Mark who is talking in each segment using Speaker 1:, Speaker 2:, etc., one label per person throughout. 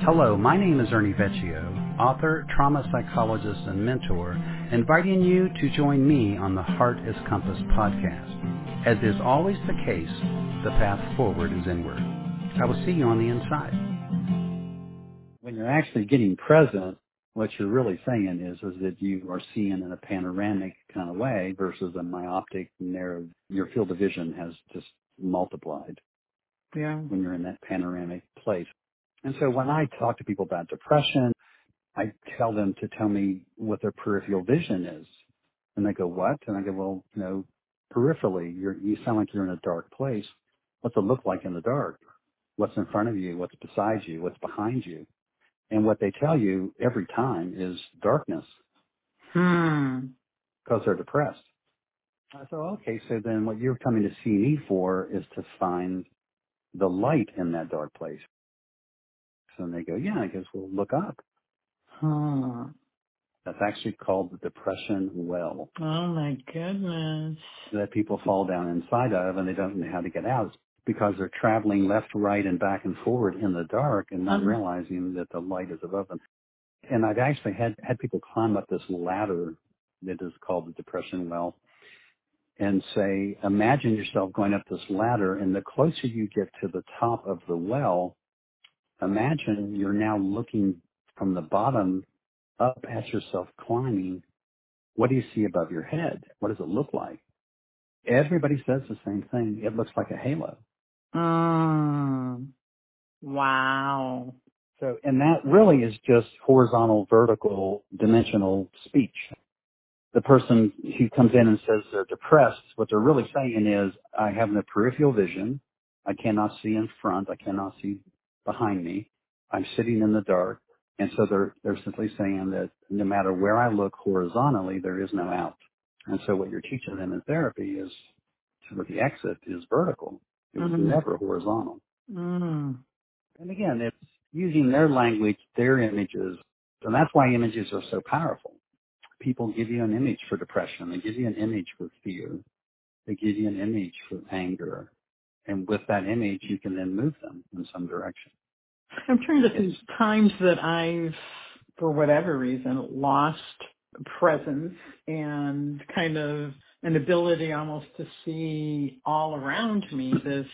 Speaker 1: Hello, my name is Ernie Vecchio, author, trauma psychologist, and mentor, inviting you to join me on the Heart is Compass podcast. As is always the case, the path forward is inward. I will see you on the inside. When you're actually getting present, what you're really saying is, is that you are seeing in a panoramic kind of way versus a myopic, narrow, your field of vision has just multiplied
Speaker 2: Yeah.
Speaker 1: when you're in that panoramic place. And so when I talk to people about depression, I tell them to tell me what their peripheral vision is. And they go, what? And I go, well, you know, peripherally, you're, you sound like you're in a dark place. What's it look like in the dark? What's in front of you? What's beside you? What's behind you? And what they tell you every time is darkness
Speaker 2: Hmm.
Speaker 1: because they're depressed. I said, okay, so then what you're coming to see me for is to find the light in that dark place. So they go, yeah, I guess we'll look up.
Speaker 2: Huh.
Speaker 1: That's actually called the depression well
Speaker 2: Oh my goodness.
Speaker 1: that people fall down inside of and they don't know how to get out because they're traveling left, right, and back and forward in the dark and not
Speaker 2: Um.
Speaker 1: realizing that the light is above them. And I've actually had, had people climb up this ladder that is called the depression well and say, imagine yourself going up this ladder and the closer you get to the top of the well, imagine you're now looking from the bottom up at yourself climbing. What do you see above your head? What does it look like? Everybody says the same thing. It looks like a halo.
Speaker 2: Mm. Wow.
Speaker 1: So, and that really is just horizontal, vertical, dimensional speech. The person who comes in and says they're depressed, what they're really saying is, I have no peripheral vision. I cannot see in front. I cannot see behind me. I'm sitting in the dark. And so they're, they're simply saying that no matter where I look horizontally, there is no out. And so what you're teaching them in therapy is, with the exit is vertical. It was
Speaker 2: Mm.
Speaker 1: never horizontal.
Speaker 2: Mm.
Speaker 1: And again, it's using their language, their images, and that's why images are so powerful. People give you an image for depression. They give you an image for fear. They give you an image for anger. And with that image, you can then move them in some direction.
Speaker 2: I'm trying to think times that I've, for whatever reason, lost presence and kind of an ability almost to see all around me, this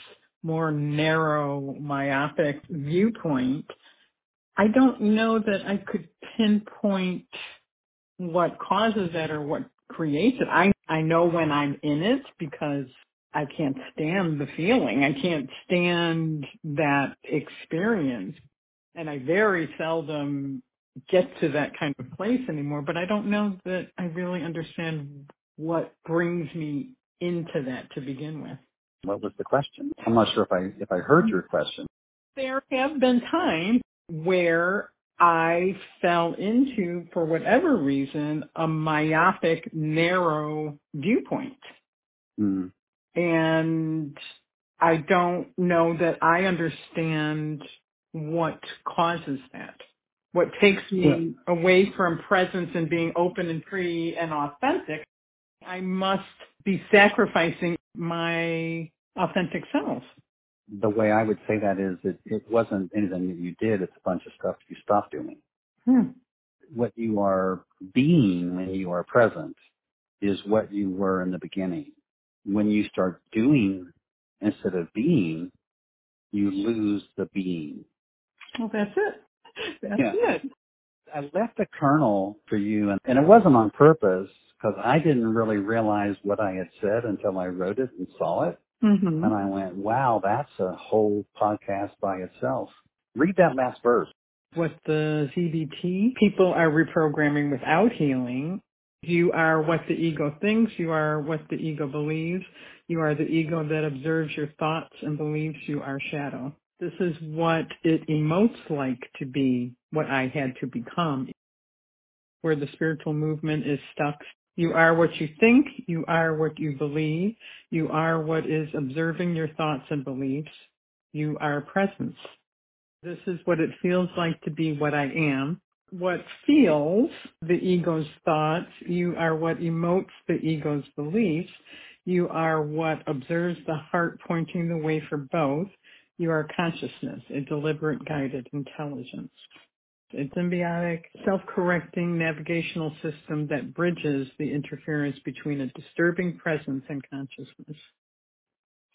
Speaker 2: more narrow myopic viewpoint. I don't know that I could pinpoint what causes that or what creates it. I I know when I'm in it because I can't stand the feeling. I can't stand that experience. And I very seldom get to that kind of place anymore, but I don't know that I really understand what brings me into that to begin with.
Speaker 1: what was the question? I'm not sure if I, if I heard your question.
Speaker 2: There have been times where I fell into, for whatever reason, a myopic, narrow viewpoint.
Speaker 1: Mm.
Speaker 2: And I don't know that I understand what causes that. What takes me away from presence and being open and free and authentic, I must be sacrificing my authentic self.
Speaker 1: The way I would say that is that it wasn't anything that you did. It's a bunch of stuff you stopped doing.
Speaker 2: Hmm.
Speaker 1: What you are being when you are present is what you were in the beginning. When you start doing instead of being, you lose the being.
Speaker 2: Well, that's it. That's
Speaker 1: Yeah.
Speaker 2: it.
Speaker 1: I left a kernel for you, and, and it wasn't on purpose because I didn't really realize what I had said until I wrote it and saw it.
Speaker 2: hmm
Speaker 1: And I went, wow, that's a whole podcast by itself. Read that last verse.
Speaker 2: What the CBT people are reprogramming without healing. You are what the ego thinks. You are what the ego believes. You are the ego that observes your thoughts and believes you are shadow. This is what it emotes like to be what I had to become. Where the spiritual movement is stuck. You are what you think. You are what you believe. You are what is observing your thoughts and beliefs. You are presence. This is what it feels like to be what I am. What feels the ego's thoughts. You are what emotes the ego's beliefs. You are what observes the heart pointing the way for both. You are consciousness, a deliberate guided intelligence. A symbiotic, self-correcting navigational system that bridges the interference between a disturbing presence and consciousness.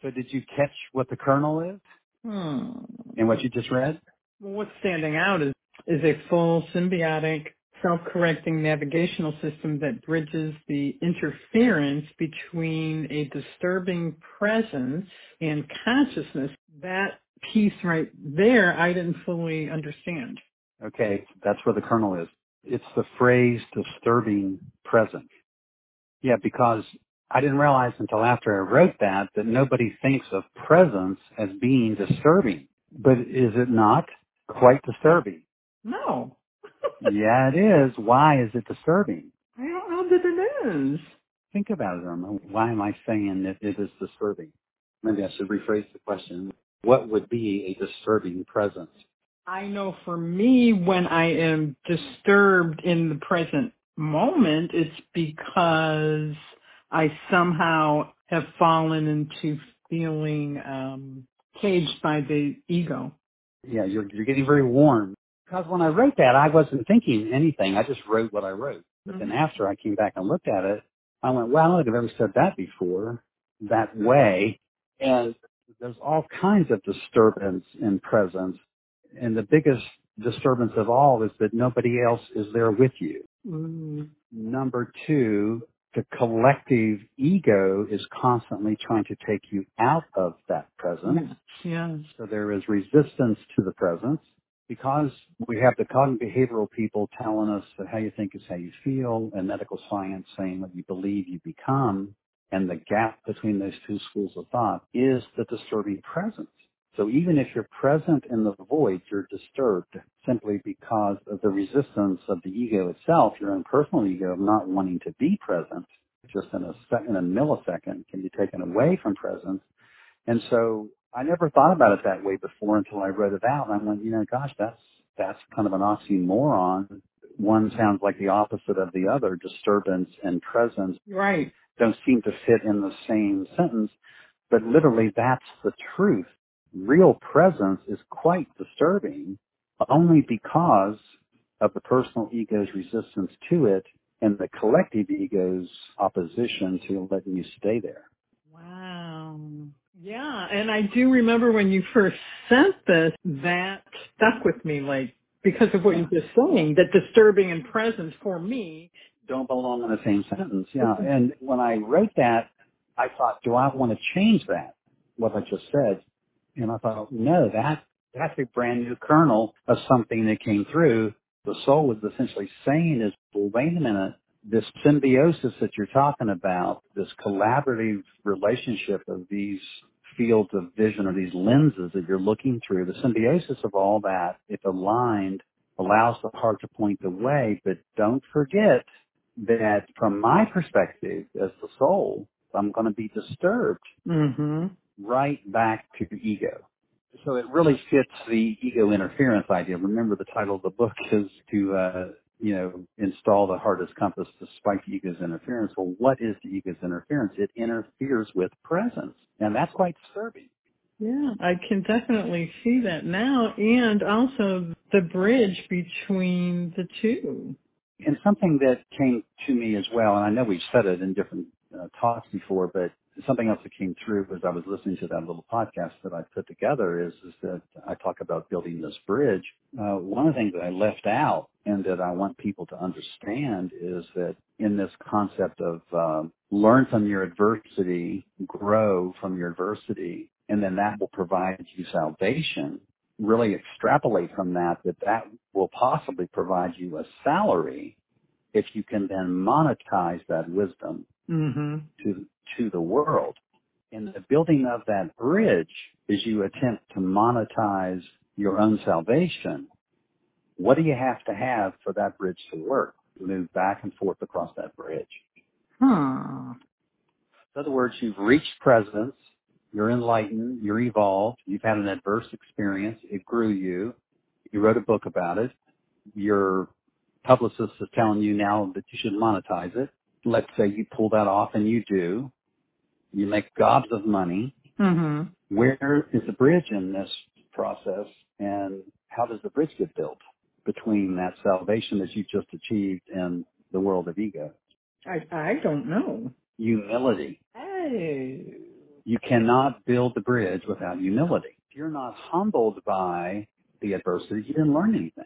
Speaker 1: So did you catch what the kernel is
Speaker 2: Hmm.
Speaker 1: in what you just read?
Speaker 2: Well, what's standing out is, is a full symbiotic self-correcting navigational system that bridges the interference between a disturbing presence and consciousness. That piece right there, I didn't fully understand.
Speaker 1: Okay, that's where the kernel is. It's the phrase disturbing presence. Yeah, because I didn't realize until after I wrote that that nobody thinks of presence as being disturbing. But is it not quite disturbing?
Speaker 2: No,
Speaker 1: yeah, it is. Why is it disturbing?
Speaker 2: I don't know that it is.
Speaker 1: Think about it, Irma. Why am I saying that it is disturbing? Maybe I should rephrase the question. What would be a disturbing presence?
Speaker 2: I know for me, when I am disturbed in the present moment, it's because I somehow have fallen into feeling um, caged by the ego.
Speaker 1: Yeah, you're, you're getting very warm. Because when I wrote that, I wasn't thinking anything. I just wrote what I wrote. But then after I came back and looked at it, I went, wow, I don't think I've ever said that before that way. And there's all kinds of disturbance in presence. And the biggest disturbance of all is that nobody else is there with you.
Speaker 2: Mm.
Speaker 1: Number two, the collective ego is constantly trying to take you out of that presence.
Speaker 2: Yes.
Speaker 1: So there is resistance to the presence because we have the cognitive behavioral people telling us that how you think is how you feel and medical science saying what you believe you become. And the gap between those two schools of thought is the disturbing presence. So even if you're present in the void, you're disturbed simply because of the resistance of the ego itself, your own personal ego of not wanting to be present. Just in a second, in a millisecond can be taken away from presence. And so I never thought about it that way before until I read it out. And I went, you know, gosh, that's, that's kind of an oxymoron. One sounds like the opposite of the other. Disturbance and presence
Speaker 2: Right.
Speaker 1: don't seem to fit in the same sentence. But literally that's the truth. Real presence is quite disturbing only because of the personal ego's resistance to it and the collective ego's opposition to letting you stay there.
Speaker 2: Yeah, and I do remember when you first sent this, that stuck with me, like, because of what you're just saying, that disturbing and presence for me.
Speaker 1: don't belong in the same sentence. Yeah. And when I wrote that, I thought, do I want to change that? What I just said. And I thought, no, that, that's a brand new kernel of something that came through. The soul was essentially saying is, well, wait a minute. This symbiosis that you're talking about, this collaborative relationship of these fields of vision or these lenses that you're looking through, the symbiosis of all that, if aligned, allows the heart to point the way, but don't forget that from my perspective as the soul, I'm going to be disturbed
Speaker 2: Mm-hmm.
Speaker 1: right back to the ego. So it really fits the ego interference idea. Remember the title of the book is to, uh, you know, install the hardest compass to despite the ego's interference. Well, what is the ego's interference? It interferes with presence. And that's quite disturbing.
Speaker 2: Yeah, I can definitely see that now, and also the bridge between the two.
Speaker 1: And something that came to me as well, and I know we've said it in different uh, talks before, but something else that came through as I was listening to that little podcast that I put together is, is that I talk about building this bridge. Uh, one of the things that I left out and that I want people to understand is that in this concept of um, learn from your adversity, grow from your adversity, and then that will provide you salvation really extrapolate from that that that will possibly provide you a salary if you can then monetize that wisdom
Speaker 2: Mm-hmm.
Speaker 1: to to the world. And the building of that bridge is you attempt to monetize your own salvation. What do you have to have for that bridge to work? Move back and forth across that bridge.
Speaker 2: Huh.
Speaker 1: In other words, you've reached presence, you're enlightened, you're evolved, you've had an adverse experience, it grew you, you wrote a book about it, your publicist is telling you now that you should monetize it. Let's say you pull that off and you do. You make gobs of money.
Speaker 2: Mm-hmm.
Speaker 1: Where is the bridge in this process and how does the bridge get built between that salvation that you just achieved and the world of ego?
Speaker 2: I, I don't know.
Speaker 1: Humility.
Speaker 2: Oh.
Speaker 1: You cannot build the bridge without humility. If you're not humbled by the adversity, you didn't learn anything.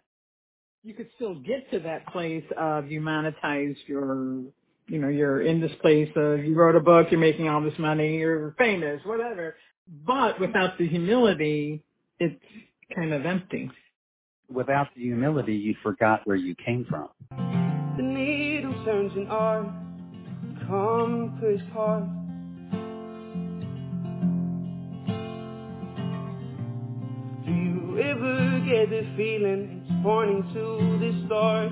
Speaker 2: You could still get to that place of humanitize your, you know, you're in this place of you wrote a book, you're making all this money, you're famous, whatever. But without the humility, it's kind of empty.
Speaker 1: Without the humility, you forgot where you came from.
Speaker 3: The needle turns an art, compass heart. Do you ever get the feeling it's pointing to the start?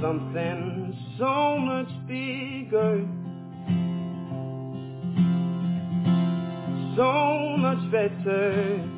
Speaker 3: Something so much bigger. So much better.